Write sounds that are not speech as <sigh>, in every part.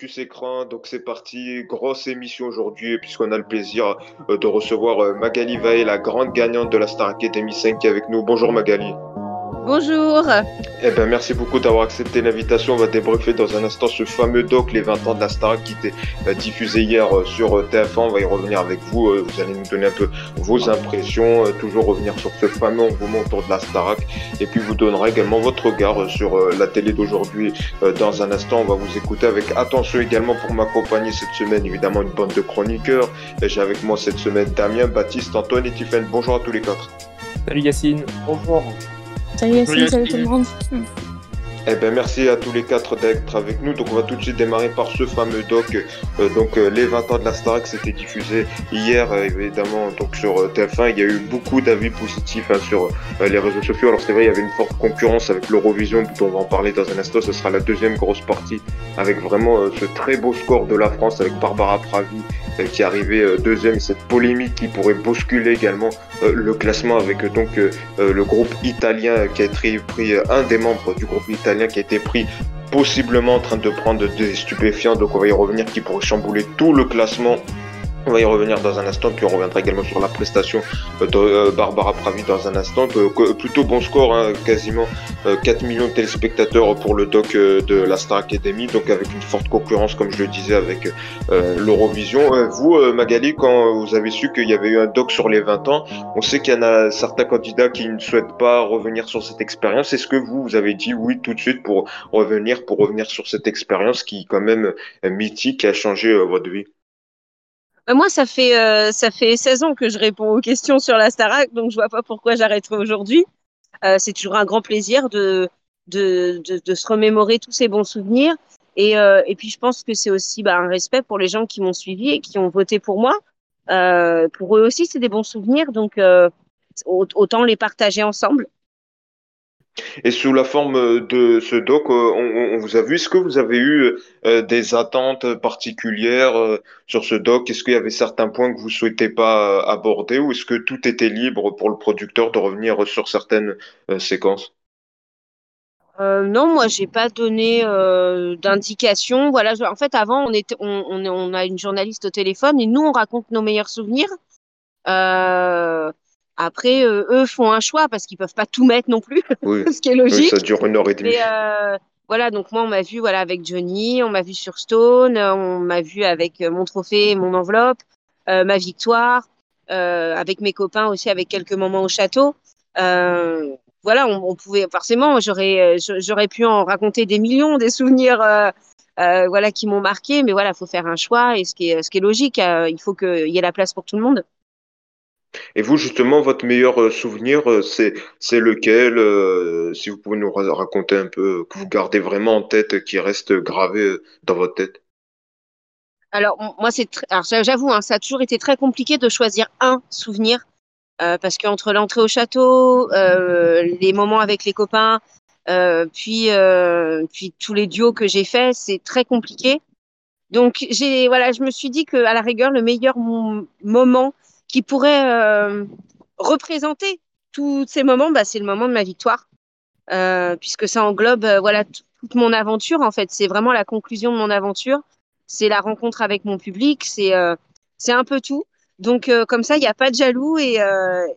Focus Écran, donc c'est parti, grosse émission aujourd'hui puisqu'on a le plaisir euh, de recevoir euh, Magali Vaé, la grande gagnante de la Star Academy 5 qui est avec nous. Bonjour Magali. Bonjour. Eh ben, merci beaucoup d'avoir accepté l'invitation. On va débriefer dans un instant ce fameux doc, les 20 ans de la Starac, qui était euh, diffusé hier euh, sur euh, TF1. On va y revenir avec vous. Vous allez nous donner un peu vos impressions, toujours revenir sur ce fameux engouement autour de la Starac. Et puis, vous donnerez également votre regard sur la télé d'aujourd'hui. Dans un instant, on va vous écouter avec attention également pour m'accompagner cette semaine. Évidemment, une bande de chroniqueurs. J'ai avec moi cette semaine Damien, Baptiste, Antoine et Tiffen. Bonjour à tous les quatre. Salut Yacine. Bonjour. Salut salut tout le monde. Eh ben merci à tous les quatre d'être avec nous. Donc on va tout de suite démarrer par ce fameux doc. Euh, donc euh, les 20 ans de la Starac, c'était diffusé hier euh, évidemment donc sur TF1. Il y a eu beaucoup d'avis positifs hein, sur les réseaux sociaux. Alors c'est vrai, il y avait une forte concurrence avec l'Eurovision dont on va en parler dans un instant. Ce sera la deuxième grosse partie avec vraiment ce très beau score de la France avec Barbara Pravi qui est arrivée deuxième. Cette polémique qui pourrait bousculer également le classement avec donc le groupe italien qui a pris un des membres du groupe italien qui a été pris possiblement en train de prendre des stupéfiants, donc on va y revenir, qui pourrait chambouler tout le classement on va y revenir dans un instant, puis on reviendra également sur la prestation de euh, Barbara Pravi dans un instant. Plutôt bon score, hein, quasiment 4 euh, millions de téléspectateurs pour le doc euh, de la Star Academy, donc avec une forte concurrence, comme je le disais, avec l'Eurovision. Vous, Magali, quand vous avez su qu'il y avait eu un doc sur les 20 ans, on sait qu'il y en a certains candidats qui ne souhaitent pas revenir sur cette expérience. Est-ce que vous, vous avez dit oui tout de suite pour revenir, pour revenir sur cette expérience qui, quand même, mythique, a changé votre vie? Moi, ça fait, euh, ça fait 16 ans que je réponds aux questions sur la Starac, donc je vois pas pourquoi j'arrêterai aujourd'hui. Euh, c'est toujours un grand plaisir de, de, de, de, se remémorer tous ces bons souvenirs. Et, euh, et puis, je pense que c'est aussi bah, un respect pour les gens qui m'ont suivi et qui ont voté pour moi. Euh, pour eux aussi, c'est des bons souvenirs, donc euh, autant les partager ensemble. Et sous la forme de ce doc, euh, on, vous a vu, est-ce que vous avez eu euh, des attentes particulières euh, sur ce doc? Est-ce qu'il y avait certains points que vous souhaitez pas aborder ou est-ce que tout était libre pour le producteur de revenir sur certaines séquences? Non, moi j'ai pas donné d'indication. Voilà, en fait avant on était, on, a une journaliste au téléphone et nous on raconte nos meilleurs souvenirs. Euh, après, euh, eux font un choix parce qu'ils peuvent pas tout mettre non plus, <laughs> ce qui est logique. ça dure une heure et demie. Euh, voilà, donc moi, on m'a vu voilà, avec Johnny, on m'a vu sur Stone, on m'a vu avec euh, mon trophée, mon enveloppe, ma victoire, avec mes copains aussi, avec quelques moments au château. voilà, on, pouvait forcément, j'aurais, j'aurais pu en raconter des millions, des souvenirs, voilà, qui m'ont marqué, mais voilà, il faut faire un choix et ce qui est, ce qui est logique, il faut qu'il y ait la place pour tout le monde. Et vous, justement, votre meilleur euh, souvenir, euh, c'est lequel euh, Si vous pouvez nous raconter un peu, que vous gardez vraiment en tête, qui reste gravé dans votre tête? Alors moi, c'est j'avoue, hein, ça a toujours été très compliqué de choisir un souvenir parce qu'entre l'entrée au château, les moments avec les copains, puis puis tous les duos que j'ai faits, c'est très compliqué. Donc voilà, je me suis dit que à la rigueur, le meilleur moment qui pourrait euh, représenter tous ces moments, bah, c'est le moment de ma victoire, euh, puisque ça englobe euh, voilà toute mon aventure. En fait, c'est vraiment la conclusion de mon aventure. C'est la rencontre avec mon public. C'est c'est un peu tout. Donc comme ça, il n'y a pas de jaloux et,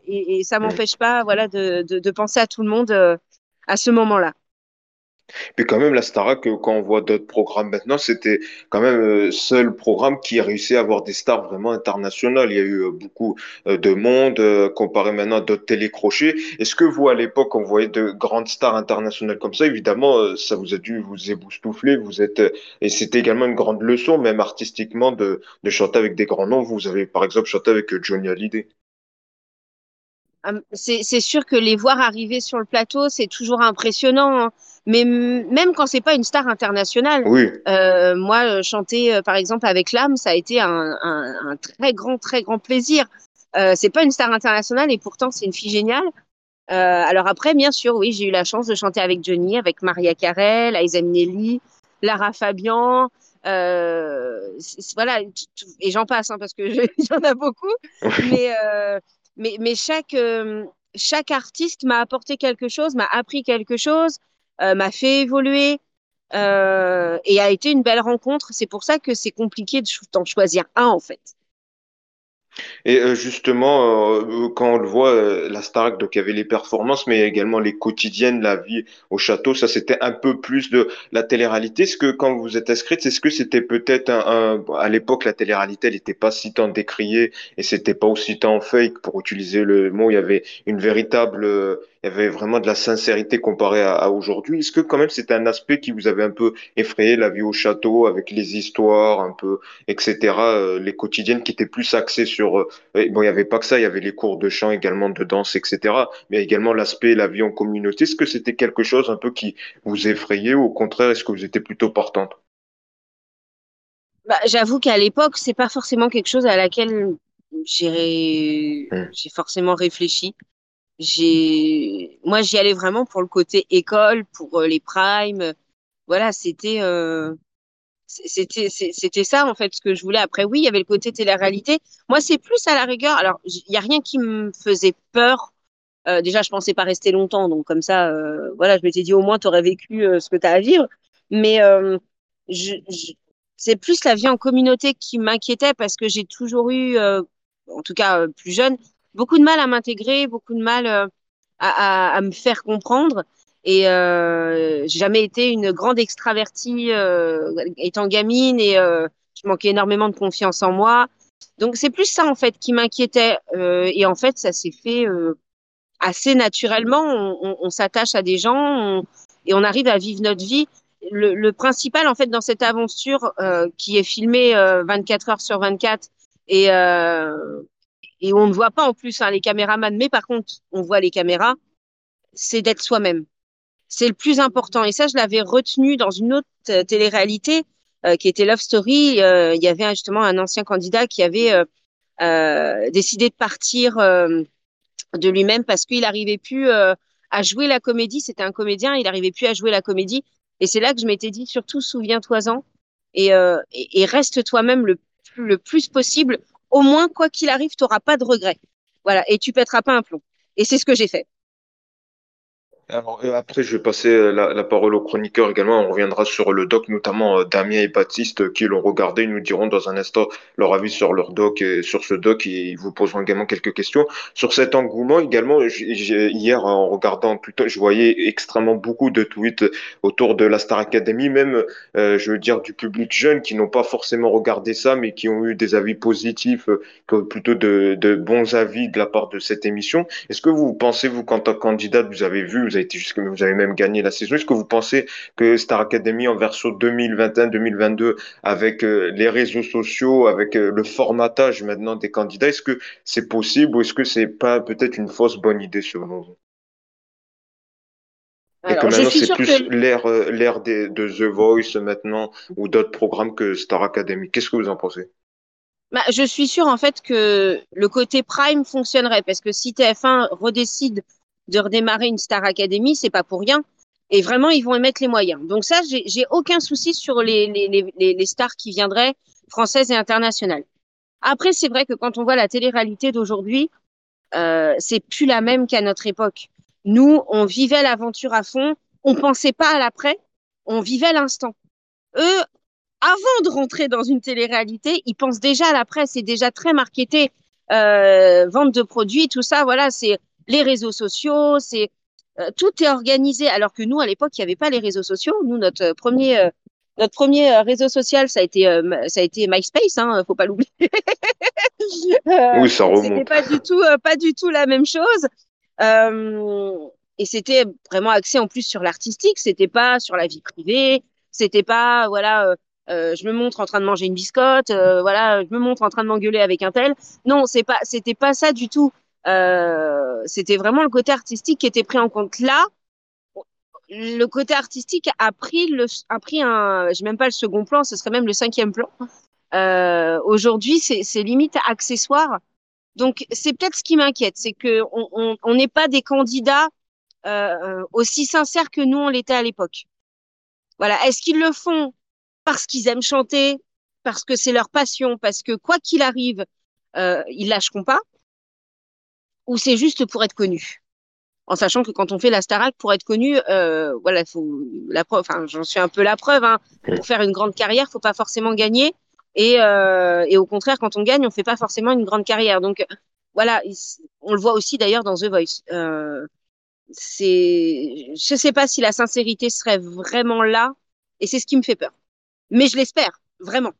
et, et ça m'empêche pas voilà de, de, de, penser à tout le monde à ce moment-là. Puis quand même, la Starac, euh, quand on voit d'autres programmes maintenant, c'était quand même le euh, seul programme qui a réussi à avoir des stars vraiment internationales. Il y a eu euh, beaucoup de monde comparé maintenant à d'autres télécrochets. Est-ce que vous, à l'époque, on voyait de grandes stars internationales comme ça? Évidemment, ça vous a dû vous éboustoufler. Vous êtes et c'était également une grande leçon, même artistiquement, de, de chanter avec des grands noms. Vous avez par exemple chanté avec Johnny Hallyday. C'est sûr que les voir arriver sur le plateau, c'est toujours impressionnant. Hein. Mais même quand c'est pas une star internationale, oui. euh, moi euh, chanter euh, par exemple avec l'âme, ça a été un, un, un, très grand très grand plaisir. Euh, c'est pas une star internationale et pourtant c'est une fille géniale. Euh, alors après, bien sûr, oui, j'ai eu la chance de chanter avec Johnny, avec Maria Carey, Liza Minnelli, Lara Fabian, voilà, et j'en passe hein, parce que <laughs> j'en ai beaucoup. mais, mais, mais chaque, chaque artiste m'a apporté quelque chose, m'a appris quelque chose, m'a fait évoluer. et a été une belle rencontre. C'est pour ça que c'est compliqué d'en choisir un, en fait. Et euh, justement, euh, quand on le voit, euh, la Starac, donc il y avait les performances, mais également les quotidiennes, la vie au château, ça c'était un peu plus de la télé-réalité. Est-ce que quand vous êtes inscrite, est-ce que c'était peut-être un, à l'époque la télé-réalité, elle n'était pas si tant décriée et c'était pas aussi tant fake pour utiliser le mot. Il y avait une véritable il y avait vraiment de la sincérité comparée à, aujourd'hui. Est-ce que quand même c'était un aspect qui vous avait un peu effrayé, la vie au château, avec les histoires un peu, etc., euh, les quotidiennes qui étaient plus axées sur... Euh, bon, il n'y avait pas que ça, il y avait les cours de chant également, de danse, etc., mais également l'aspect la vie en communauté. Est-ce que c'était quelque chose un peu qui vous effrayait ou au contraire, est-ce que vous étiez plutôt partante? Bah, J'avoue qu'à l'époque, c'est pas forcément quelque chose à laquelle j'ai hmm. j'ai forcément réfléchi j'ai moi j'y allais vraiment pour le côté école pour euh, les primes. Voilà c'était euh, c'était c'était ça en fait ce que je voulais. Après oui il y avait le côté télé-réalité. Moi c'est plus à la rigueur. Alors il y a rien qui me faisait peur. Euh, déjà je pensais pas rester longtemps. Donc comme ça voilà je m'étais dit au moins tu aurais vécu ce que tu as à vivre. Mais c'est plus la vie en communauté qui m'inquiétait parce que j'ai toujours eu en tout cas plus jeune beaucoup de mal à m'intégrer, beaucoup de mal euh, à, à, me faire comprendre. Et euh, j'ai jamais été une grande extravertie euh, étant gamine et euh, je manquais énormément de confiance en moi. Donc c'est plus ça en fait qui m'inquiétait. Euh, et en fait, ça s'est fait euh, assez naturellement. On, on, on s'attache à des gens et on arrive à vivre notre vie. Le, le, principal en fait dans cette aventure qui est filmée 24 heures sur 24 et et on ne voit pas en plus hein, les caméramans, mais par contre, on voit les caméras, c'est d'être soi-même. C'est le plus important. Et ça, je l'avais retenu dans une autre euh, télé-réalité euh, qui était Love Story. Euh, il y avait justement un ancien candidat qui avait décidé de partir de lui-même parce qu'il n'arrivait plus à jouer la comédie. C'était un comédien, il n'arrivait plus à jouer la comédie. Et c'est là que je m'étais dit, surtout, souviens-toi-en et, reste toi-même le plus possible au moins, quoi qu'il arrive, tu n'auras pas de regrets. Voilà, et tu pèteras pas un plomb. Et c'est ce que j'ai fait. Euh, après, je vais passer euh, la, parole aux chroniqueurs également. On reviendra sur le doc, notamment euh, Damien et Baptiste, qui l'ont regardé. Ils nous diront dans un instant leur avis sur leur doc et sur ce doc. Et ils vous poseront également quelques questions. Sur cet engouement également, hier, en regardant plutôt, je voyais extrêmement beaucoup de tweets autour de la Star Academy, même, je veux dire, du public jeune qui n'ont pas forcément regardé ça, mais qui ont eu des avis positifs, plutôt de, bons avis de la part de cette émission. Est-ce que vous pensez, vous, qu'en tant que candidat, vous avez vu, vous avez été jusque, vous avez même gagné la saison. Est-ce que vous pensez que Star Academy en version 2021-2022, avec euh, les réseaux sociaux, avec euh, le formatage maintenant des candidats, est-ce que c'est possible ou est-ce que c'est pas peut-être une fausse bonne idée selon vous? Et que maintenant c'est plus l'ère euh, de The Voice maintenant ou d'autres programmes que Star Academy. Qu'est-ce que vous en pensez? Bah, je suis sûre en fait que le côté Prime fonctionnerait parce que si TF1 redécide de redémarrer une Star Academy, c'est pas pour rien. Et vraiment, ils vont y mettre les moyens. Donc ça, j'ai aucun souci sur les, les, les, les, stars qui viendraient françaises et internationales. Après, c'est vrai que quand on voit la télé-réalité d'aujourd'hui, euh, c'est plus la même qu'à notre époque. Nous, on vivait l'aventure à fond, on pensait pas à l'après, on vivait l'instant. Eux, avant de rentrer dans une télé-réalité, ils pensent déjà à l'après, c'est déjà très marketé, euh, vente de produits, tout ça, voilà, c'est les réseaux sociaux, c'est euh, tout est organisé. Alors que nous, à l'époque, il n'y avait pas les réseaux sociaux. Nous, notre premier euh, notre premier euh, réseau social, ça a été ça a été MySpace, hein, faut pas l'oublier. <laughs> oui, ça remonte. C'était pas du tout pas du tout la même chose. et c'était vraiment axé en plus sur l'artistique. C'était pas sur la vie privée. C'était pas voilà. je me montre en train de manger une biscotte, voilà, je me montre en train de m'engueuler avec un tel. Non, c'est pas, c'était pas ça du tout. Euh, c'était vraiment le côté artistique qui était pris en compte. Là, le côté artistique a pris le, a pris un, j'ai même pas le second plan, ce serait même le cinquième plan. Euh, Aujourd'hui, c'est limite accessoire. Donc, c'est peut-être ce qui m'inquiète, c'est que on n'est pas des candidats euh, aussi sincères que nous on l'était à l'époque. Voilà. Est-ce qu'ils le font parce qu'ils aiment chanter, parce que c'est leur passion, parce que quoi qu'il arrive, euh, ils lâcheront pas, ou c'est juste pour être connu? En sachant que quand on fait la Starac pour être connu, euh, voilà, faut la preuve. Enfin, j'en suis un peu la preuve. Hein, pour faire une grande carrière, faut pas forcément gagner. Et, euh, et au contraire, quand on gagne, on fait pas forcément une grande carrière. Donc voilà, on le voit aussi d'ailleurs dans The Voice. Euh, c'est, je sais pas si la sincérité serait vraiment là, et c'est ce qui me fait peur. Mais je l'espère vraiment.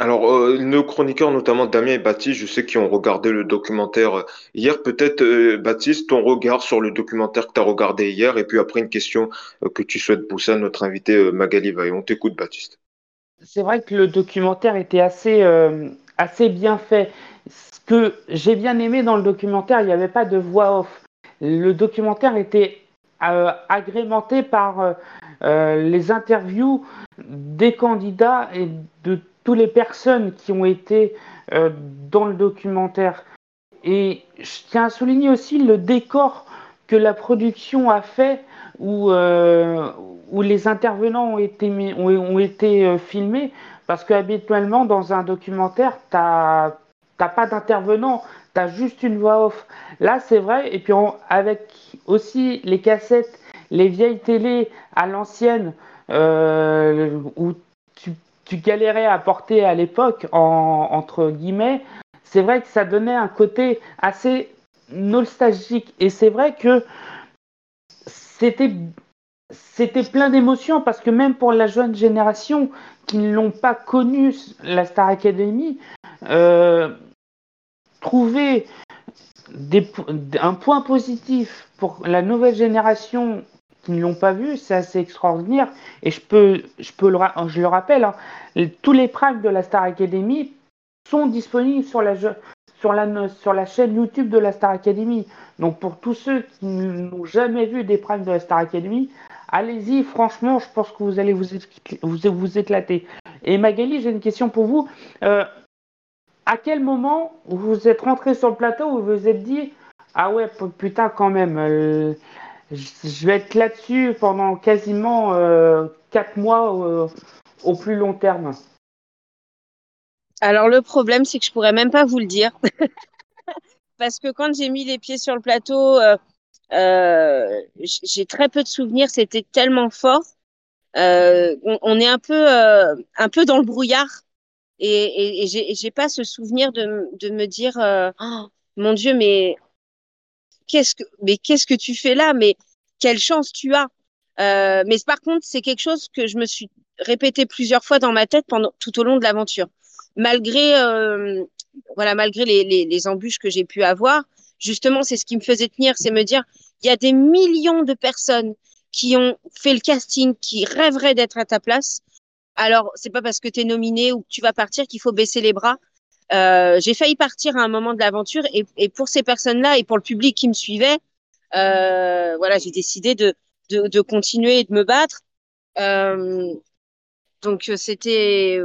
Alors, euh, nos chroniqueurs, notamment Damien et Baptiste, je sais qu'ils ont regardé le documentaire euh, hier. Peut-être, euh, Baptiste, ton regard sur le documentaire que tu as regardé hier, et puis après une question que tu souhaites pousser à notre invité Magali Vaille. On t'écoute, Baptiste. C'est vrai que le documentaire était assez, assez bien fait. Ce que j'ai bien aimé dans le documentaire, il n'y avait pas de voix off. Le documentaire était agrémenté par les interviews des candidats et de toutes les personnes qui ont été euh, dans le documentaire. Et je tiens à souligner aussi le décor que la production a fait où, euh, où les intervenants ont été, ont, été euh, filmés. Parce qu'habituellement, dans un documentaire, tu n'as pas d'intervenant, tu as juste une voix off. Là, c'est vrai. Et puis, avec aussi les cassettes, les vieilles télés à l'ancienne, où tu galérais à porter à l'époque, entre guillemets, c'est vrai que ça donnait un côté assez nostalgique. Et c'est vrai que c'était c'était plein d'émotions parce que même pour la jeune génération qui ne l'ont pas connu la Star Academy, euh, trouver un point positif pour la nouvelle génération qui ne l'ont pas vu, c'est assez extraordinaire. Et je peux, je peux le, je le rappelle, hein, tous les primes de la Star Academy sont disponibles sur la, sur la, sur la chaîne YouTube de la Star Academy. Donc pour tous ceux qui n'ont jamais vu des primes de la Star Academy, allez-y, franchement, je pense que vous allez vous, vous, vous éclater. Et Magali, j'ai une question pour vous. Euh, à quel moment vous êtes rentré sur le plateau où vous vous êtes dit Ah ouais, putain, quand même, euh, je vais être là-dessus pendant quasiment euh, quatre mois euh, au plus long terme. Alors le problème, c'est que je pourrais même pas vous le dire. <laughs> Parce que quand j'ai mis les pieds sur le plateau, euh, j'ai très peu de souvenirs. C'était tellement fort. On, est un peu, un peu dans le brouillard. Et, et, j'ai pas ce souvenir de, de me dire, oh, mon Dieu, mais qu'est-ce que, mais qu'est-ce que tu fais là? Mais quelle chance tu as? Euh, Mais par contre, c'est quelque chose que je me suis répété plusieurs fois dans ma tête tout au long de l'aventure, malgré euh, voilà, malgré les embûches que j'ai pu avoir. Justement, c'est ce qui me faisait tenir, c'est me dire, il y a des millions de personnes qui ont fait le casting, qui rêveraient d'être à ta place. Alors, c'est pas parce que tu es nominé ou que tu vas partir qu'il faut baisser les bras. Euh, j'ai failli partir à un moment de l'aventure et, et, pour ces personnes-là et pour le public qui me suivait, euh, voilà, j'ai décidé de, de, de, continuer et de me battre. Euh, donc c'était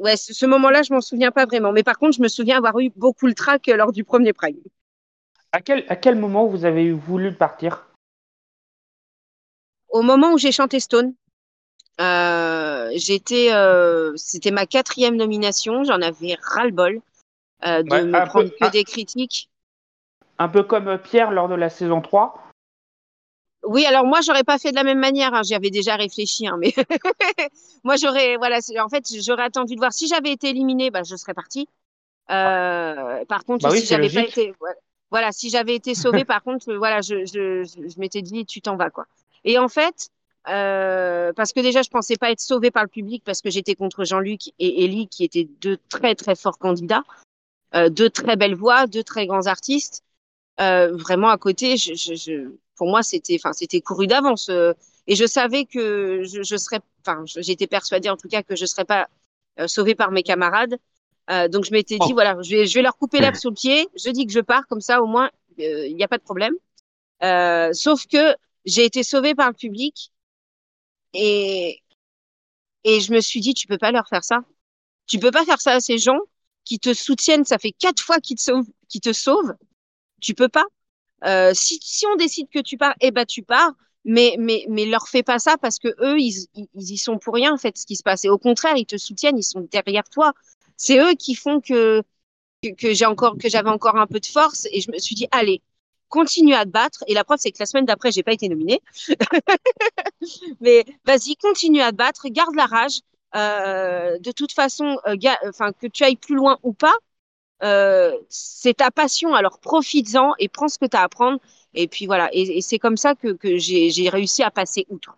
ouais, ce moment-là, je m'en souviens pas vraiment. Mais par contre, je me souviens avoir eu beaucoup le trac lors du premier Prime. À quel, à quel moment vous avez voulu partir? Au moment où j'ai chanté Stone. Euh, j'étais, euh, c'était ma quatrième nomination. J'en avais ras-le-bol euh, de me prendre peu, que des critiques. Un peu comme Pierre lors de la saison 3. Oui, alors moi, j'aurais pas fait de la même manière. Hein. J'y avais déjà réfléchi, hein, mais <laughs> moi, j'aurais, voilà, en fait, j'aurais attendu de voir. Si j'avais été éliminée, bah, je serais partie. Euh, par contre, bah oui, si j'avais pas été, voilà, si j'avais été sauvée, par contre, voilà, je, je, je, je m'étais dit, tu t'en vas, quoi. Et en fait, euh, parce que déjà, je pensais pas être sauvée par le public parce que j'étais contre Jean-Luc et Ellie, qui étaient deux très très forts candidats, euh, deux très belles voix, deux très grands artistes. Euh, vraiment à côté, je, je, je pour moi, c'était, enfin, c'était couru d'avance. Et je savais que je, je serais, enfin, j'étais persuadée en tout cas que je serais pas sauvée par mes camarades. Donc je m'étais dit, oh. voilà, je vais, je vais leur couper l'herbe sous le pied. Je dis que je pars, comme ça au moins, il n'y a pas de problème. sauf que j'ai été sauvée par le public et, et je me suis dit, tu peux pas leur faire ça. Tu peux pas faire ça à ces gens qui te soutiennent. Ça fait quatre fois qu'ils te sauvent. Qui te sauvent. Tu peux pas. Euh, si, si on décide que tu pars, eh ben tu pars. mais, mais, mais leur fais pas ça parce que eux, ils, ils, y sont pour rien, en fait, ce qui se passe. Et au contraire, ils te soutiennent, ils sont derrière toi. C'est eux qui font que, que, que j'ai encore, que j'avais encore un peu de force et je me suis dit, allez, continue à te battre. Et la preuve, c'est que la semaine d'après, j'ai pas été nominée. <laughs> mais vas-y, continue à te battre, garde la rage. Euh, de toute façon, euh, enfin, que tu ailles plus loin ou pas, euh, c'est ta passion. Alors profites-en et prends ce que tu as à prendre. Et puis voilà, et, c'est comme ça que, j'ai réussi à passer outre.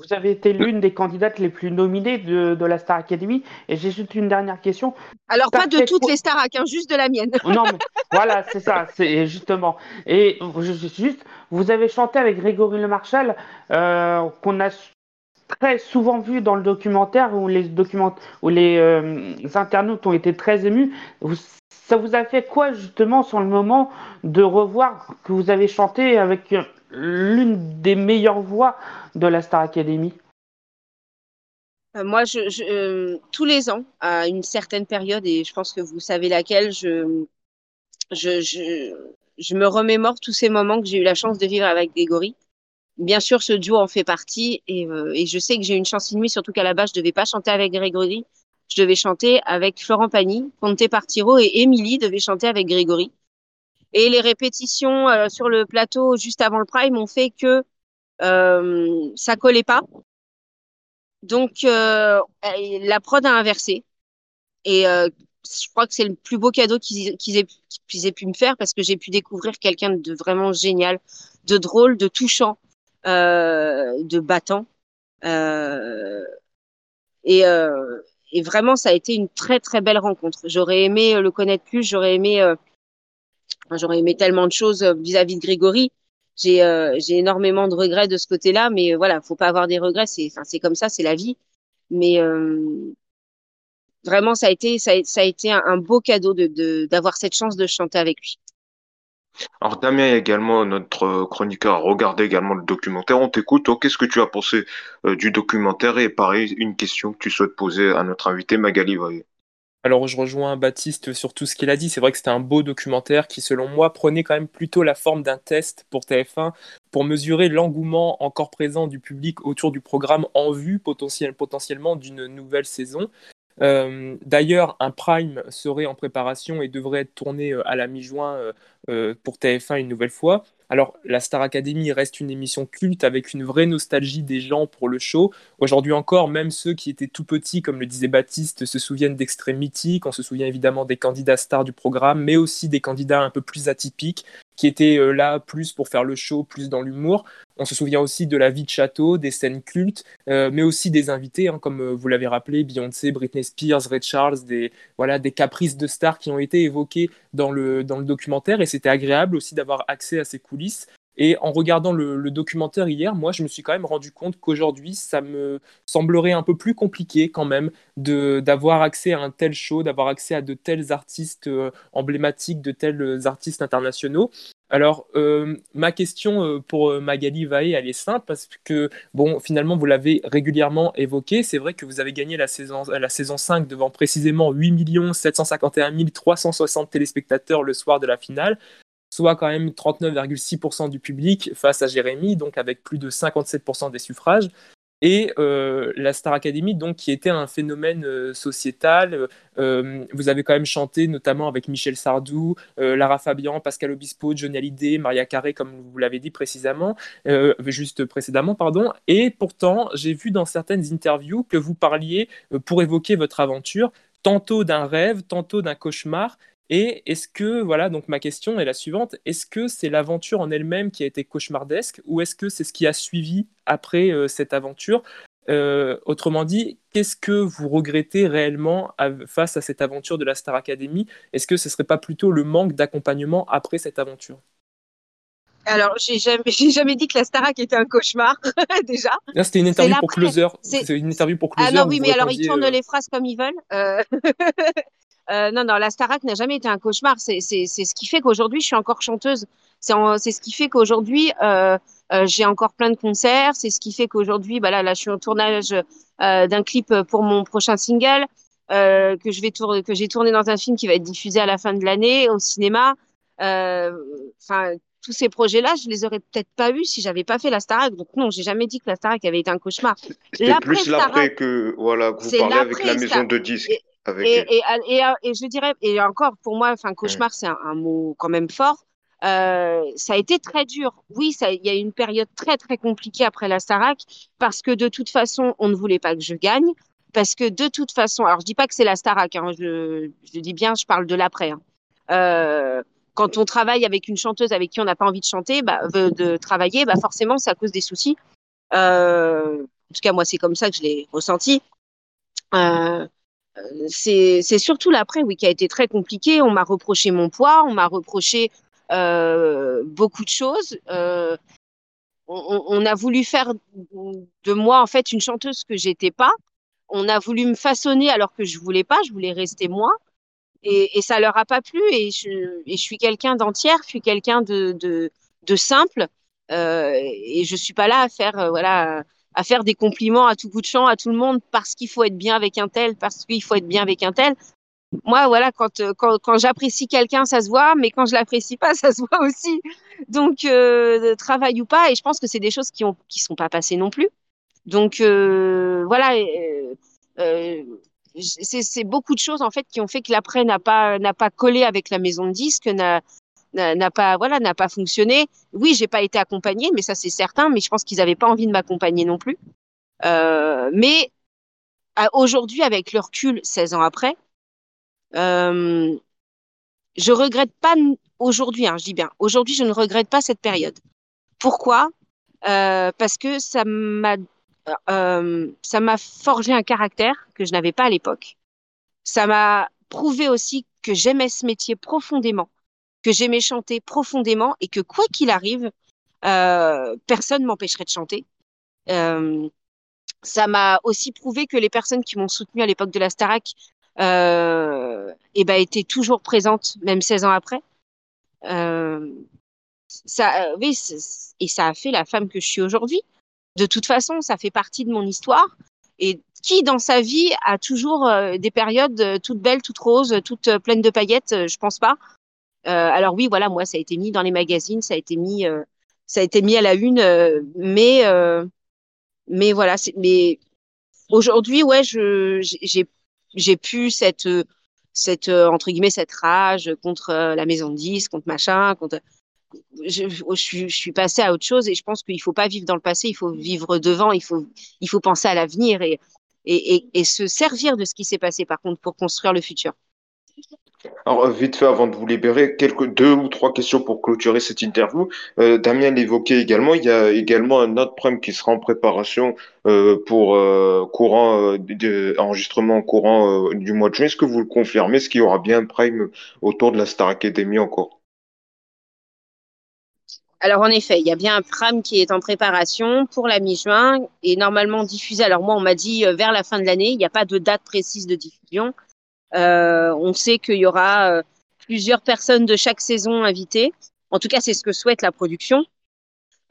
Vous avez été l'une des candidates les plus nominées de, la Star Academy. Et j'ai juste une dernière question. Alors, pas de toutes les Star hein, juste de la mienne. <laughs> non, mais voilà, c'est ça, c'est justement. Et juste, vous avez chanté avec Grégory Le Marchal, euh, qu'on a très souvent vu dans le documentaire où les, documents, où les euh, internautes ont été très émus. ça vous a fait quoi justement sur le moment de revoir que vous avez chanté avec l'une des meilleures voix de la Star Academy euh, moi, je, euh, tous les ans, à une certaine période, et je pense que vous savez laquelle, je, je, je, je me remémore tous ces moments que j'ai eu la chance de vivre avec Grégory. Bien sûr, ce duo en fait partie, et, euh, et je sais que j'ai eu une chance inouïe, surtout qu'à la base, je devais pas chanter avec Grégory, je devais chanter avec Florent Pagny, Conte Partiro, et Émilie devait chanter avec Grégory. Et les répétitions euh, sur le plateau juste avant le prime ont fait que euh, ça collait pas. Donc euh, la prod a inversé. Et euh, je crois que c'est le plus beau cadeau qu'ils aient, pu me faire parce que j'ai pu découvrir quelqu'un de vraiment génial, de drôle, de touchant, de battant. et, et vraiment, ça a été une très très belle rencontre. J'aurais aimé le connaître plus, j'aurais aimé J'aurais aimé tellement de choses euh, vis-à-vis de Grégory. J'ai euh, j'ai énormément de regrets de ce côté-là, mais euh, voilà, faut pas avoir des regrets. C'est comme ça, c'est la vie. Mais vraiment, ça a été un, beau cadeau de d'avoir cette chance de chanter avec lui. Alors Damien également, notre chroniqueur, a regardé également le documentaire. On t'écoute. Qu'est-ce que tu as pensé du documentaire? Et pareil, une question que tu souhaites poser à notre invité Magali alors je rejoins Baptiste sur tout ce qu'il a dit. C'est vrai que c'était un beau documentaire qui, selon moi, prenait quand même plutôt la forme d'un test pour TF1 pour mesurer l'engouement encore présent du public autour du programme en vue potentiellement d'une nouvelle saison. Euh, d'ailleurs, un Prime serait en préparation et devrait être tourné euh, à la mi-juin euh, pour TF1 une nouvelle fois. Alors, la Star Academy reste une émission culte avec une vraie nostalgie des gens pour le show. Aujourd'hui encore, même ceux qui étaient tout petits, comme le disait Baptiste, se souviennent d'extraits mythiques. On se souvient évidemment des candidats stars du programme, mais aussi des candidats un peu plus atypiques qui étaient euh, là plus pour faire le show, plus dans l'humour. On se souvient aussi de la vie de château, des scènes cultes, euh, mais aussi des invités, hein, comme euh, vous l'avez rappelé, Beyoncé, Britney Spears, Ray Charles, des, voilà, des caprices de stars qui ont été évoqués dans le documentaire. Et c'était agréable aussi d'avoir accès à ces coulisses. Et en regardant le, documentaire hier, moi, je me suis quand même rendu compte qu'aujourd'hui, ça me semblerait un peu plus compliqué quand même d'avoir accès à un tel show, d'avoir accès à de tels artistes euh, emblématiques, de tels artistes internationaux. Alors, euh, ma question euh, pour Magali Vaé, elle est simple parce que, bon, finalement, vous l'avez régulièrement évoqué. C'est vrai que vous avez gagné la saison, la saison 5 devant précisément 8 751 360 téléspectateurs le soir de la finale soit quand même 39,6% du public face à Jérémy, donc avec plus de 57% des suffrages. Et euh, la Star Academy, donc, qui était un phénomène euh, sociétal. Euh, vous avez quand même chanté, notamment avec Michel Sardou, Lara Fabian, Pascal Obispo, Johnny Hallyday, Maria Carré, comme vous l'avez dit précisément, juste précédemment, pardon. Et pourtant, j'ai vu dans certaines interviews que vous parliez, pour évoquer votre aventure, tantôt d'un rêve, tantôt d'un cauchemar, et est-ce que, voilà, donc ma question est la suivante, est-ce que c'est l'aventure en elle-même qui a été cauchemardesque ou est-ce que c'est ce qui a suivi après euh, cette aventure? Euh, Autrement dit, qu'est-ce que vous regrettez réellement face à cette aventure de la Star Academy? Est-ce que ce ne serait pas plutôt le manque d'accompagnement après cette aventure? Alors, j'ai jamais, <laughs> jamais dit que la Starac était un cauchemar, <laughs> déjà. C'était une interview pour Closer. C'est une interview pour Closer. Ah non, oui, mais alors ils tournent les phrases comme ils veulent. Euh, <laughs> non, non, la Starac n'a jamais été un cauchemar. C'est ce qui fait qu'aujourd'hui, je suis encore chanteuse. C'est ce qui fait qu'aujourd'hui, euh, euh, j'ai encore plein de concerts. C'est ce qui fait qu'aujourd'hui, bah là, là, je suis en tournage euh, d'un clip pour mon prochain single euh, que j'ai tourné dans un film qui va être diffusé à la fin de l'année au cinéma. Enfin, tous ces projets-là, je les aurais peut-être pas eus si j'avais pas fait la Starac. Donc non, j'ai jamais dit que la Starac avait été un cauchemar. C'est plus l'après que voilà que vous parlez avec la maison de disques. Et, et, et, je dirais, et encore pour moi, enfin cauchemar, c'est un, mot quand même fort. Euh, ça a été très dur. Oui, il y a eu une période très très compliquée après la Starac parce que de toute façon, on ne voulait pas que je gagne. Parce que de toute façon, alors je dis pas que c'est la Starac, hein, je, je, dis bien, je parle de l'après. Hein. Euh, quand on travaille avec une chanteuse avec qui on n'a pas envie de chanter, bah, de, travailler, bah forcément, ça cause des soucis. Euh, en tout cas, moi, c'est comme ça que je l'ai ressenti. Euh, c'est surtout l'après, oui, qui a été très compliqué. On m'a reproché mon poids, on m'a reproché euh, beaucoup de choses. Euh, on, a voulu faire de moi, en fait, une chanteuse que j'étais pas. On a voulu me façonner alors que je voulais pas, je voulais rester moi. Et, et ça leur a pas plu. Et je, suis quelqu'un d'entière, je suis quelqu'un de, simple. Euh, et je suis pas là à faire, euh, voilà, à faire des compliments à tout bout de champ à tout le monde parce qu'il faut être bien avec un tel, parce qu'il faut être bien avec un tel. Moi, voilà, quand, quand, quand j'apprécie quelqu'un, ça se voit, mais quand je l'apprécie pas, <laughs> ça se voit aussi. Donc, euh, travail ou pas, et je pense que c'est des choses qui ont qui sont pas passées non plus. Donc, euh, voilà, euh, euh c'est beaucoup de choses en fait qui ont fait que l'après n'a pas n'a pas collé avec la maison de disques, n'a n'a pas voilà n'a pas fonctionné. Oui, j'ai pas été accompagnée, mais ça c'est certain. Mais je pense qu'ils n'avaient pas envie de m'accompagner non plus. Euh, mais aujourd'hui, avec le recul, 16 ans après, euh, je regrette pas aujourd'hui. Hein, je dis bien aujourd'hui, je ne regrette pas cette période. Pourquoi? Euh, Parce que ça m'a ça m'a forgé un caractère que je n'avais pas à l'époque. Ça m'a prouvé aussi que j'aimais ce métier profondément que j'aimais chanter profondément et que quoi qu'il arrive, euh, personne m'empêcherait de chanter. Euh, ça m'a aussi prouvé que les personnes qui m'ont soutenue à l'époque de la Starac euh, eh ben, étaient toujours présentes, même 16 ans après. Euh, ça, et ça a fait la femme que je suis aujourd'hui. De toute façon, ça fait partie de mon histoire. Et qui dans sa vie a toujours des périodes toutes belles, toutes roses, toutes pleines de paillettes Je pense pas. Euh, alors oui, voilà, moi, ça a été mis dans les magazines, ça a été mis, euh, ça a été mis à la une, euh, mais, mais voilà, mais aujourd'hui, ouais, j'ai, pu cette, cette entre guillemets cette rage contre la maison de 10, contre machin, contre je, je, suis passée à autre chose et je pense qu'il faut pas vivre dans le passé, il faut vivre devant, il faut, il faut penser à l'avenir et, et, et, se servir de ce qui s'est passé par contre pour construire le futur. Alors, euh, vite fait, avant de vous libérer, quelques deux ou trois questions pour clôturer cette interview. Euh, Damien l'évoquait également, il y a également un autre prime qui sera en préparation euh, pour courant de, enregistrement courant du mois de juin. Est-ce que vous le confirmez? Est-ce qu'il y aura bien un prime autour de la Star Academy encore? Alors en effet, il y a bien un prime qui est en préparation pour la mi-juin et normalement diffusé. Alors moi, on m'a dit vers la fin de l'année. Il n'y a pas de date précise de diffusion. Euh, on sait qu'il y aura euh, plusieurs personnes de chaque saison invitées. En tout cas, c'est ce que souhaite la production.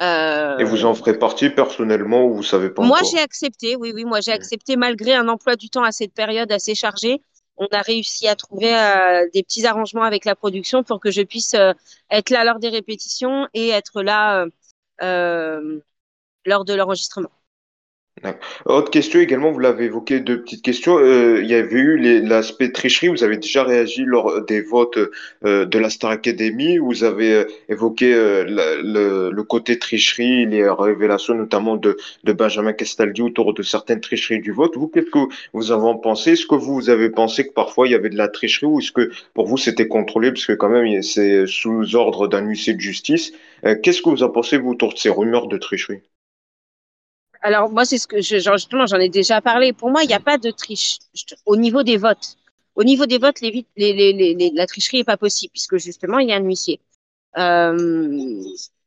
Euh, Et vous en ferez partie personnellement ou vous savez pas Moi, j'ai accepté. Oui, oui, moi j'ai accepté malgré un emploi du temps à cette période assez chargé. On a réussi à trouver euh, des petits arrangements avec la production pour que je puisse euh, être là lors des répétitions et être là lors de l'enregistrement. Autre question également, vous l'avez évoqué, deux petites questions. Euh, il y avait eu l'aspect tricherie, vous avez déjà réagi lors des votes euh, de la Star Academy, vous avez euh, évoqué euh, le, le, côté tricherie, les révélations notamment de, de Benjamin Castaldi autour de certaines tricheries du vote. Vous, qu'est-ce que vous avez pensé Est-ce que vous, avez pensé que parfois il y avait de la tricherie ou est-ce que pour vous c'était contrôlé? Parce que quand même c'est sous ordre d'un huissier de justice. Qu'est-ce que vous en pensez vous autour de ces rumeurs de tricherie? Alors moi, c'est ce que je, justement, j'en ai déjà parlé. Pour moi, il n'y a pas de triche au niveau des votes. Au niveau des votes, les, les, les, les la tricherie n'est pas possible puisque justement, il y a un huissier. Euh,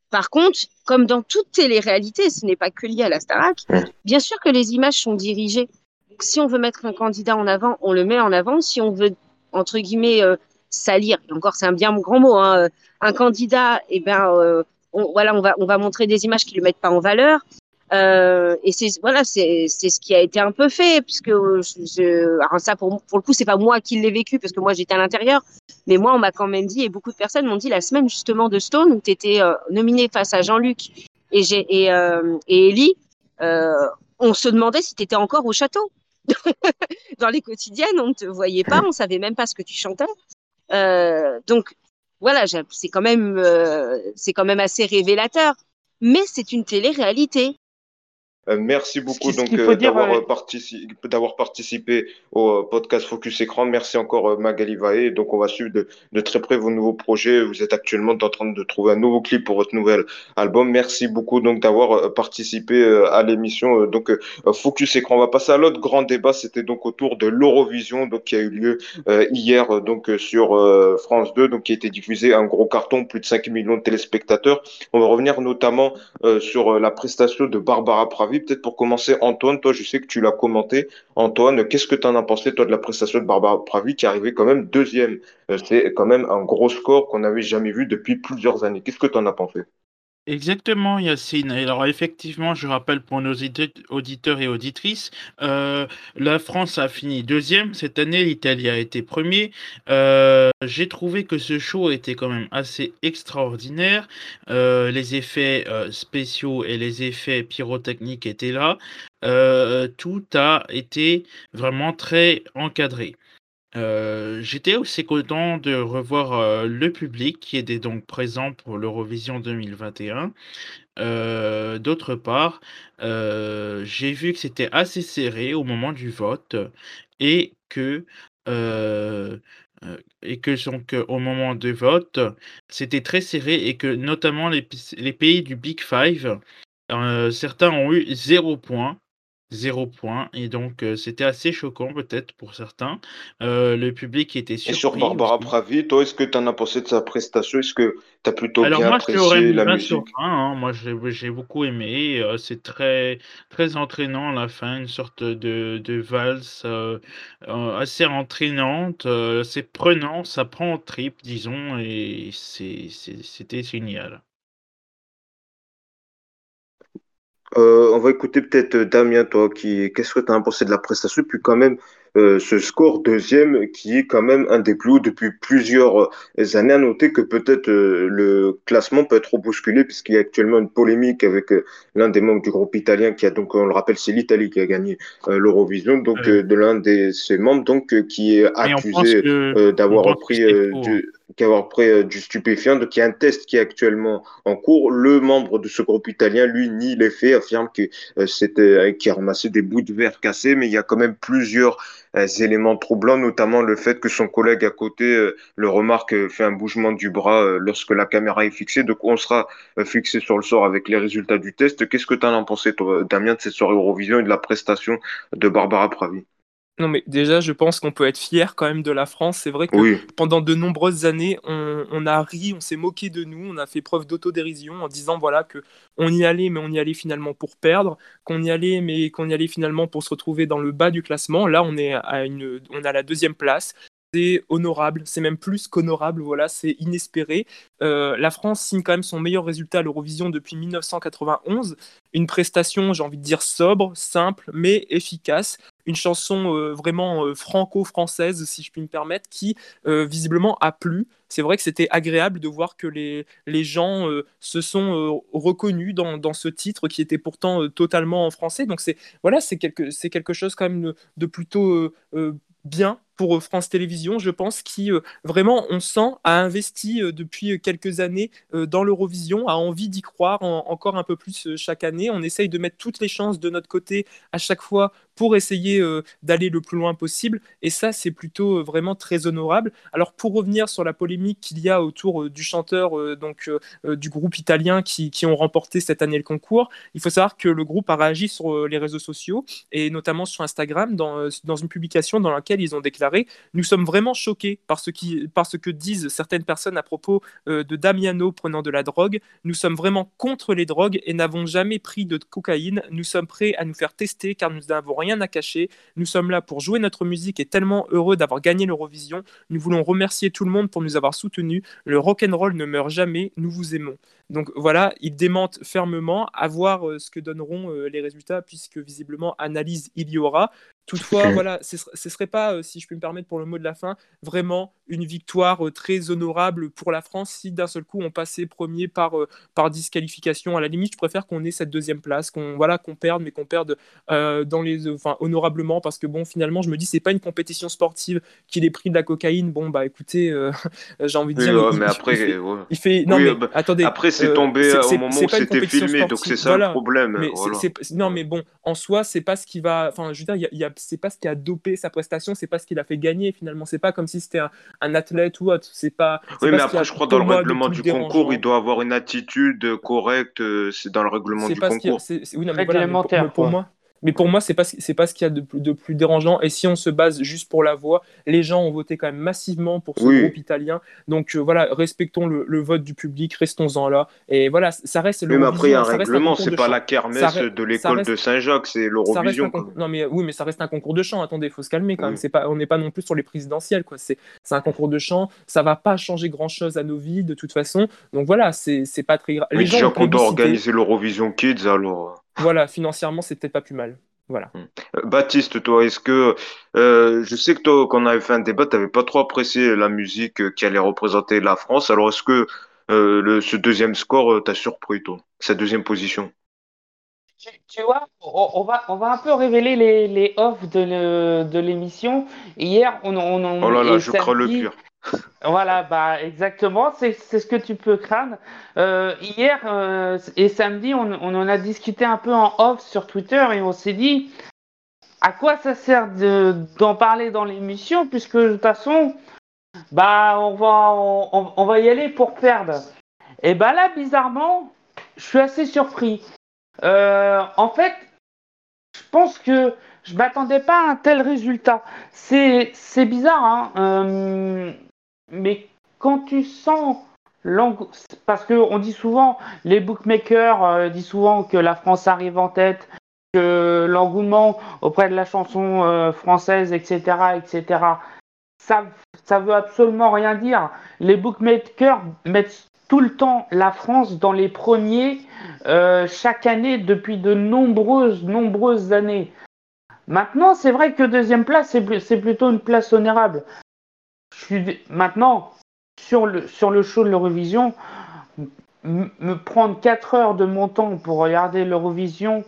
par contre, comme dans toutes les réalités, ce n'est pas que lié à la Starac, bien sûr que les images sont dirigées. Si on veut mettre un candidat en avant, on le met en avant. Si on veut, entre guillemets, euh, salir, et encore c'est un bien grand mot, hein, un candidat, eh ben, euh, on, voilà, on va, on va montrer des images qui ne le mettent pas en valeur. Euh, et c'est voilà, c'est ce qui a été un peu fait, puisque je, alors ça pour, pour le coup, c'est pas moi qui l'ai vécu parce que moi j'étais à l'intérieur, mais moi on m'a quand même dit et beaucoup de personnes m'ont dit la semaine justement de Stone où tu étais euh, nominé face à Jean-Luc et et, euh, et Ellie, euh, on se demandait si tu étais encore au château. <laughs> Dans les quotidiennes, on ne te voyait pas, on savait même pas ce que tu chantais. Euh, donc voilà, c'est quand même euh, c'est quand même assez révélateur. Mais c'est une télé-réalité. Euh, merci beaucoup donc euh, d'avoir euh, participé, d'avoir participé au podcast Focus Écran. Merci encore Magali Vaé. Donc on va suivre de, de, très près vos nouveaux projets. Vous êtes actuellement en train de trouver un nouveau clip pour votre nouvel album. Merci beaucoup donc d'avoir participé à l'émission. Donc Focus Écran. On va passer à l'autre grand débat. C'était donc autour de l'Eurovision donc qui a eu lieu hier donc sur France 2 donc qui a été diffusé un gros carton plus de 5 millions de téléspectateurs. On va revenir notamment sur la prestation de Barbara Pravi Peut-être pour commencer, Antoine, toi, je sais que tu l'as commenté. Antoine, qu'est-ce que tu en as pensé, toi, de la prestation de Barbara Pravi qui est arrivée quand même deuxième? Euh, C'est quand même un gros score qu'on n'avait jamais vu depuis plusieurs années. Qu'est-ce que tu en as pensé? Exactement, Yacine. Alors effectivement, je rappelle pour nos auditeurs et auditrices, euh, la France a fini deuxième. Cette année, l'Italie a été premier. Euh, j'ai trouvé que ce show était quand même assez extraordinaire. Euh, les effets spéciaux et les effets pyrotechniques étaient là. tout a été vraiment très encadré. Euh, j'étais aussi content de revoir, euh, le public qui était donc présent pour l'Eurovision 2021. Euh, d'autre part, j'ai vu que c'était assez serré au moment du vote et que, et que donc, au moment du vote, c'était très serré et que notamment les les pays du Big Five, certains ont eu 0 point. Zéro point et donc c'était assez choquant peut-être pour certains. le public était Et sur Barbara Pravi, toi, est-ce que tu en as pensé de sa prestation? Est-ce que tu as plutôt bien apprécié la musique? hein, moi j'ai beaucoup aimé, c'est très très entraînant à la fin, une sorte de de valse, assez entraînante, c'est prenant, ça prend en trip disons et c'était génial. Euh, on va écouter peut-être euh, Damien, toi, qui qu'est-ce que tu as pensé de la prestation, puis quand même euh, ce score deuxième qui est quand même un des plus hauts depuis plusieurs années. À noter que peut-être le classement peut être bousculé puisqu'il y a actuellement une polémique avec l'un des membres du groupe italien qui a donc, on le rappelle, c'est l'Italie qui a gagné l'Eurovision, donc de l'un de ses membres donc qui est accusé d'avoir pris du qui avoir pris euh, du stupéfiant. Donc, il y a un test qui est actuellement en cours. Le membre de ce groupe italien, lui, nie les faits, affirme que euh, c'était, euh, qu'il a ramassé des bouts de verre cassés, mais il y a quand même plusieurs éléments troublants, notamment le fait que son collègue à côté le remarque, fait un bougement du bras lorsque la caméra est fixée. Donc, on sera fixé sur le sort avec les résultats du test. Qu'est-ce que tu en as pensé, Damien, de cette soirée Eurovision et de la prestation de Barbara Pravi? Non, mais déjà, je pense qu'on peut être fier quand même de la France. C'est vrai que pendant de nombreuses années, on, a ri, on s'est moqué de nous, on a fait preuve d'autodérision en disant voilà que on y allait, mais on y allait finalement pour perdre, qu'on y allait, mais qu'on y allait finalement pour se retrouver dans le bas du classement. Là, on est à une, on a la deuxième place c'est honorable, c'est même plus qu'honorable, voilà, c'est inespéré. Euh, la France signe quand même son meilleur résultat à l'Eurovision depuis 1991, une prestation, j'ai envie de dire, sobre, simple, mais efficace, une chanson euh, vraiment euh, franco-française, si je puis me permettre, qui visiblement a plu. C'est vrai que c'était agréable de voir que les, les gens se sont reconnus dans, dans, ce titre qui était pourtant totalement en français. Donc c'est voilà, c'est quelque, quelque chose quand même de, de plutôt bien pour euh, France Télévisions, je pense, qui euh, vraiment, on sent, a investi euh, depuis quelques années dans l'Eurovision, a envie d'y croire encore un peu plus chaque année. On essaye de mettre toutes les chances de notre côté à chaque fois pour essayer d'aller le plus loin possible. Et ça, c'est plutôt vraiment très honorable. Alors, pour revenir sur la polémique qu'il y a autour du chanteur donc, du groupe italien qui, qui, ont remporté cette année le concours, il faut savoir que le groupe a réagi sur les réseaux sociaux et notamment sur Instagram dans, dans une publication dans laquelle ils ont déclaré Nous sommes vraiment choqués par ce, que disent certaines personnes à propos de Damiano prenant de la drogue. Nous sommes vraiment contre les drogues et n'avons jamais pris de cocaïne. Nous sommes prêts à nous faire tester car nous n'avons rien à cacher. Nous sommes là pour jouer notre musique et tellement heureux d'avoir gagné l'Eurovision. Nous voulons remercier tout le monde pour nous avoir soutenus. Le rock'n'roll ne meurt jamais. Nous vous aimons. Donc voilà, il démente fermement, à voir euh, ce que donneront euh, les résultats, puisque visiblement analyse il y aura. Toutefois, voilà, ce ne serait pas, euh, si je peux me permettre pour le mot de la fin, vraiment une victoire euh, très honorable pour la France si d'un seul coup on passait premier par, euh, par disqualification. À la limite, je préfère qu'on ait cette deuxième place, qu'on voilà, qu'on perde, mais qu'on perde dans les, enfin, honorablement, parce que bon, finalement, je me dis, c'est pas une compétition sportive qu'il ait pris de la cocaïne. Bon, bah écoutez, <laughs> j'ai envie de dire. mais après, il fait, non, mais, bah, attendez. Après, c'est tombé au moment où c'était filmé, donc c'est ça le problème. Mais non, mais bon, en soi, c'est pas ce qui va. Enfin, je veux dire, il y a c'est pas ce qui a dopé sa prestation, c'est pas ce qui l'a fait gagner finalement. C'est pas comme si c'était un, athlète ou autre. C'est pas. Oui, mais après, je crois dans le règlement du concours, il doit avoir une attitude correcte. Euh, c'est dans le règlement du concours. oui, non, mais pour moi, mais pour moi, c'est pas c'est pas ce qu'il y a de plus, de plus, dérangeant. Et si on se base juste pour la voix, les gens ont voté quand même massivement pour ce groupe italien. Donc euh, voilà, respectons le, vote du public, restons-en là. Et voilà, ça reste. Même après, il y a un règlement, c'est pas la kermesse de l'école de Saint-Jacques, c'est l'Eurovision. Non mais oui, mais ça reste un concours de chant. Attendez, il faut se calmer quand même. C'est pas, on n'est pas non plus sur les présidentielles, quoi. C'est un concours de chant. Ça va pas changer grand-chose à nos vies de toute façon. Donc voilà, c'est pas très grave. Les gens déjà qu'on doit organiser l'Eurovision Kids, alors voilà, financièrement, c'est peut-être pas plus mal. Voilà. Hmm. Euh, Baptiste, toi, est-ce que euh, je sais que toi, quand on avait fait un débat, tu n'avais pas trop apprécié la musique euh, qui allait représenter la France. Alors, est-ce que le, ce deuxième score t'a surpris, toi, cette deuxième position? Tu, vois, on, va, on va un peu révéler les, les offs de l'émission. Hier, on, on, Oh là là, je crains le pire. Voilà, bah exactement, c'est ce que tu peux craindre. Euh, hier euh, et samedi, on, en a discuté un peu en off sur Twitter et on s'est dit à quoi ça sert d'en parler dans l'émission puisque de toute façon, bah on va on, va y aller pour perdre. Et bah là, bizarrement, je suis assez surpris. Euh, en fait, je pense que je m'attendais pas à un tel résultat. C'est bizarre, hein. Mais quand tu sens parce qu'on dit souvent, les bookmakers euh, disent souvent que la France arrive en tête, que l'engouement auprès de la chanson euh, française, etc., etc., ça, ça veut absolument rien dire. Les bookmakers mettent tout le temps la France dans les premiers euh, chaque année depuis de nombreuses, nombreuses années. Maintenant, c'est vrai que deuxième place, c'est plutôt une place honorable. Maintenant, sur le, sur le show de l'Eurovision, me prendre 4 heures de mon temps pour regarder l'Eurovision,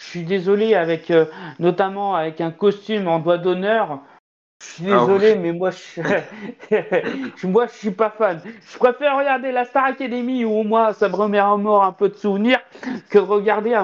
je suis désolé, avec euh, notamment avec un costume en doigt d'honneur. Je suis ah désolé, mais moi <laughs> je, moi, je suis pas fan. Je préfère regarder la Star Academy où au moins ça me remet à mort un peu de souvenirs que regarder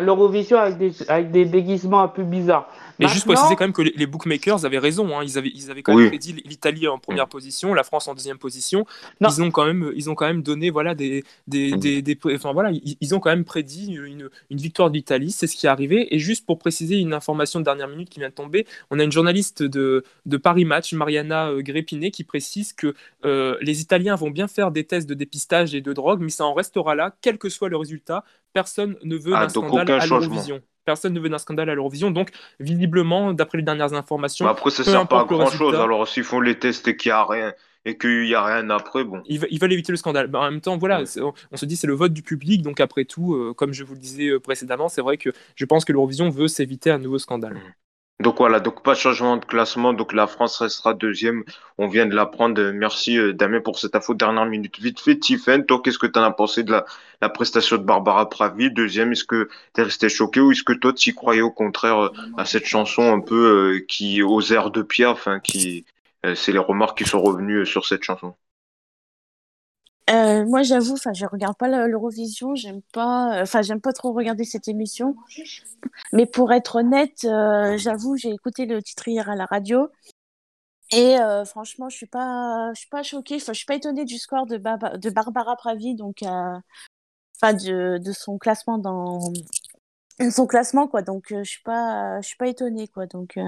l'Eurovision avec des, avec des déguisements un peu bizarres. Mais juste pour préciser quand même que les, bookmakers avaient raison. Hein. Ils, avaient, ils avaient quand même prédit l'Italie en première position, la France en deuxième position. Ils ont, quand même, ils ont quand même donné voilà, des, des, des, enfin, voilà, ils, ont quand même prédit une, une victoire de l'Italie. C'est ce qui est arrivé. Et juste pour préciser une information de dernière minute qui vient de tomber, on a une journaliste de, de Paris Match, Mariana euh, Gréppinet, qui précise que euh, les Italiens vont bien faire des tests de dépistage et de drogue, mais ça en restera là, quel que soit le résultat. Personne ne veut ah, d'un scandale à l'Eurovision personne ne veut d'un scandale à l'Eurovision. Donc, visiblement, d'après les dernières informations. Bah, après, ça ne sert pas à grand chose. Alors, s'ils font les tests et qu'il n'y a rien. Et qu'il n'y a rien après, bon. Ils, veulent éviter le scandale. Bah, en même temps, voilà, on se dit c'est le vote du public, donc après tout, euh, comme je vous le disais euh, précédemment, c'est vrai que je pense que l'Eurovision veut s'éviter un nouveau scandale. Donc voilà, donc pas de changement de classement, donc la France restera deuxième. On vient de l'apprendre. Merci euh, Damien pour cette info dernière minute. Vite fait, Tiffen, toi, qu'est-ce que tu en as pensé de la, prestation de Barbara Pravi? Deuxième, est-ce que tu es resté choqué ou est-ce que toi, tu croyais au contraire euh, à cette chanson un peu euh, qui, aux airs de Pierre, enfin, qui, c'est les remarques qui sont revenues sur cette chanson? Euh, moi, j'avoue, enfin, je regarde pas l'Eurovision, j'aime pas, euh, enfin, j'aime pas trop regarder cette émission. Mais pour être honnête, euh, j'avoue, j'ai écouté le titre hier à la radio et franchement, je suis pas, je suis pas choquée, enfin, je suis pas étonnée du score de, de Barbara Pravi, donc, enfin, de, de, son classement dans son classement, quoi. Donc, je suis pas, je suis pas étonnée, quoi. Donc.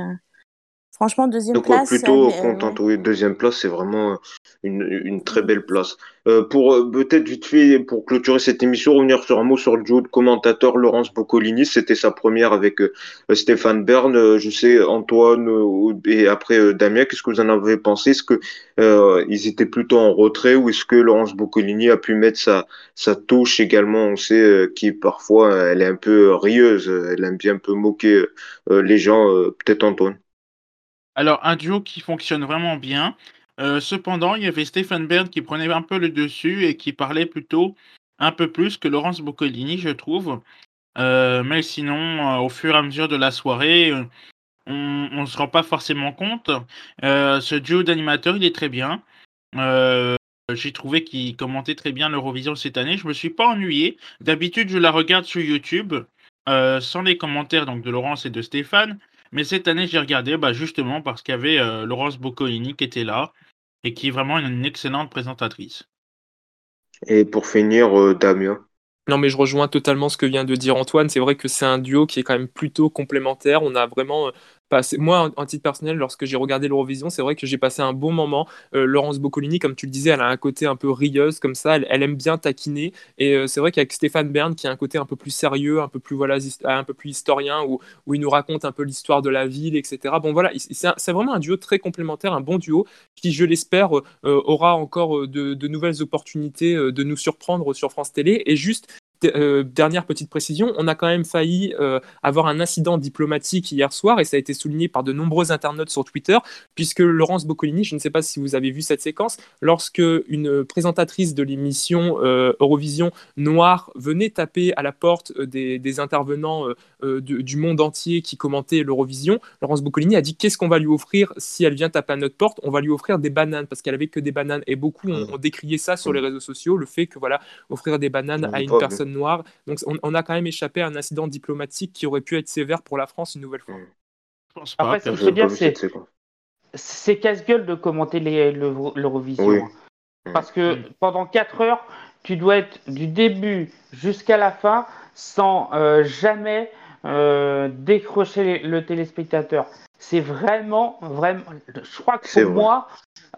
Franchement, deuxième Donc place. plutôt mais, euh, contente, oui. Deuxième place, c'est vraiment une, une très belle place. Euh, pour euh, peut-être vite fait, pour clôturer cette émission, revenir sur un mot sur le duo de commentateur Laurence Boccolini. C'était sa première avec euh, Stéphane Bern. Euh, je sais, Antoine euh, et après euh, Damien, qu'est-ce que vous en avez pensé? Est-ce que euh, ils étaient plutôt en retrait ou est-ce que Laurence Boccolini a pu mettre sa, sa touche également? On sait euh, qui parfois elle est un peu rieuse, elle aime bien un peu moquer euh, les gens. euh, peut-être Antoine. Alors, un duo qui fonctionne vraiment bien. Euh, cependant, il y avait Stéphane Bern qui prenait un peu le dessus et qui parlait plutôt un peu plus que Laurence Boccolini, je trouve. Euh, mais sinon, euh, au fur et à mesure de la soirée, on ne se rend pas forcément compte. Ce duo d'animateurs, il est très bien. J'ai trouvé qu'il commentait très bien l'Eurovision cette année. Je me suis pas ennuyé. D'habitude, je la regarde sur YouTube sans les commentaires donc de Laurence et de Stéphane. Mais cette année, j'ai regardé bah, justement parce qu'il y avait euh, Laurence Boccolini qui était là et qui est vraiment une, une excellente présentatrice. Et pour finir, euh, Damien. Non, mais je rejoins totalement ce que vient de dire Antoine. C'est vrai que c'est un duo qui est quand même plutôt complémentaire. On a vraiment euh, Moi, en, titre personnel, lorsque j'ai regardé l'Eurovision, c'est vrai que j'ai passé un bon moment. Euh, Laurence Boccolini, comme tu le disais, elle a un côté un peu rieuse comme ça. Elle, aime bien taquiner. Et euh, c'est vrai qu'avec Stéphane Bern, qui a un côté un peu plus sérieux, un peu plus voilà, un peu plus historien, où, où il nous raconte un peu l'histoire de la ville, etc. Bon, voilà, il- c'est vraiment un duo très complémentaire, un bon duo qui, je l'espère, euh, aura encore de, nouvelles opportunités de nous surprendre sur France Télé. Et juste euh, dernière petite précision, on a quand même failli euh, avoir un incident diplomatique hier soir et ça a été souligné par de nombreux internautes sur Twitter, puisque Laurence Boccolini, je ne sais pas si vous avez vu cette séquence, lorsque une présentatrice de l'émission euh, Eurovision Noire venait taper à la porte des, des intervenants du, du monde entier qui commentaient l'Eurovision, Laurence Boccolini a dit qu'est-ce qu'on va lui offrir si elle vient taper à notre porte? On va lui offrir des bananes parce qu'elle avait que des bananes. Et beaucoup ont, ont décrié ça sur les réseaux sociaux, le fait que voilà offrir des bananes à une personne noire. Donc on, on a quand même échappé à un incident diplomatique qui aurait pu être sévère pour la France une nouvelle fois. Je pense pas. Après. J'ai bien, c'est- casse-gueule de commenter l'Eurovision. Oui. hein. Parce que Mm. pendant 4 heures, tu dois être du début jusqu'à la fin sans euh, jamais euh, décrocher le téléspectateur. C'est vraiment, vraiment. Je crois que pour vrai. moi,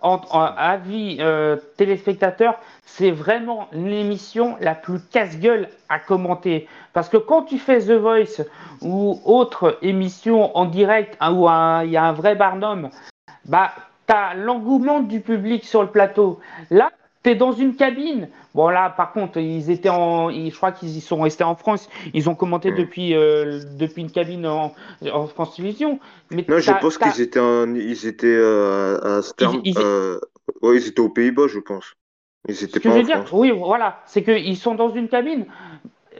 en, en avis euh, téléspectateur, c'est vraiment l'émission la plus casse-gueule à commenter. Parce que quand tu fais The Voice ou autre émission en direct hein, où il y a un vrai barnum, bah, tu as l'engouement du public sur le plateau. Là, dans une cabine. Bon, là, par contre, ils étaient en. ils- je crois qu'ils y sont restés en France. Ils ont commenté Mm. depuis, euh, depuis une cabine en, en France Télévisions. Mais Non, je pense qu'ils étaient, en- ils étaient euh, à, Stern- Ils- ils- euh, ouais, ils étaient aux Pays-Bas, je pense. Ils Ce étaient que pas je dire, France. oui, voilà, c'est qu'ils sont dans une cabine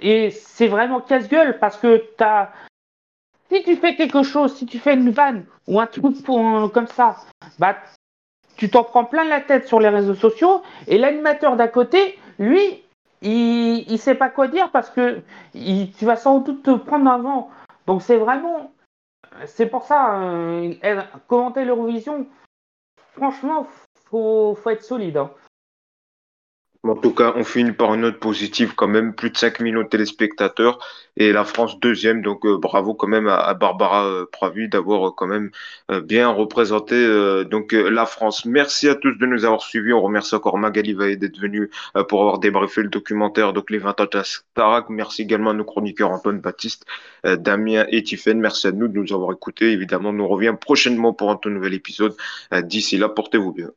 et c'est vraiment casse-gueule parce que t'as. Si tu fais quelque chose, si tu fais une vanne ou un truc pour- comme ça, bah tu t'en prends plein la tête sur les réseaux sociaux et l'animateur d'à côté, lui, il, il sait pas quoi dire parce que tu vas sans doute te prendre un vent. Donc c'est vraiment, c'est pour ça, euh, commenter l'Eurovision, franchement, faut, faut être solide. hein. En tout cas, on finit par une note positive quand même, plus de 5 millions de téléspectateurs et la France deuxième. Donc euh, bravo quand même à, Barbara euh, Pravi d'avoir euh, quand même euh, bien représenté donc la France. Merci à tous de nous avoir suivis. On remercie encore Magali Vaillé d'être venue pour avoir débriefé le documentaire donc les 20 ans Starac. Merci également à nos chroniqueurs Antoine Baptiste, Damien et Tiffaine. Merci à nous de nous avoir écoutés. Évidemment, nous revient prochainement pour un tout nouvel épisode. D'ici là, portez-vous bien.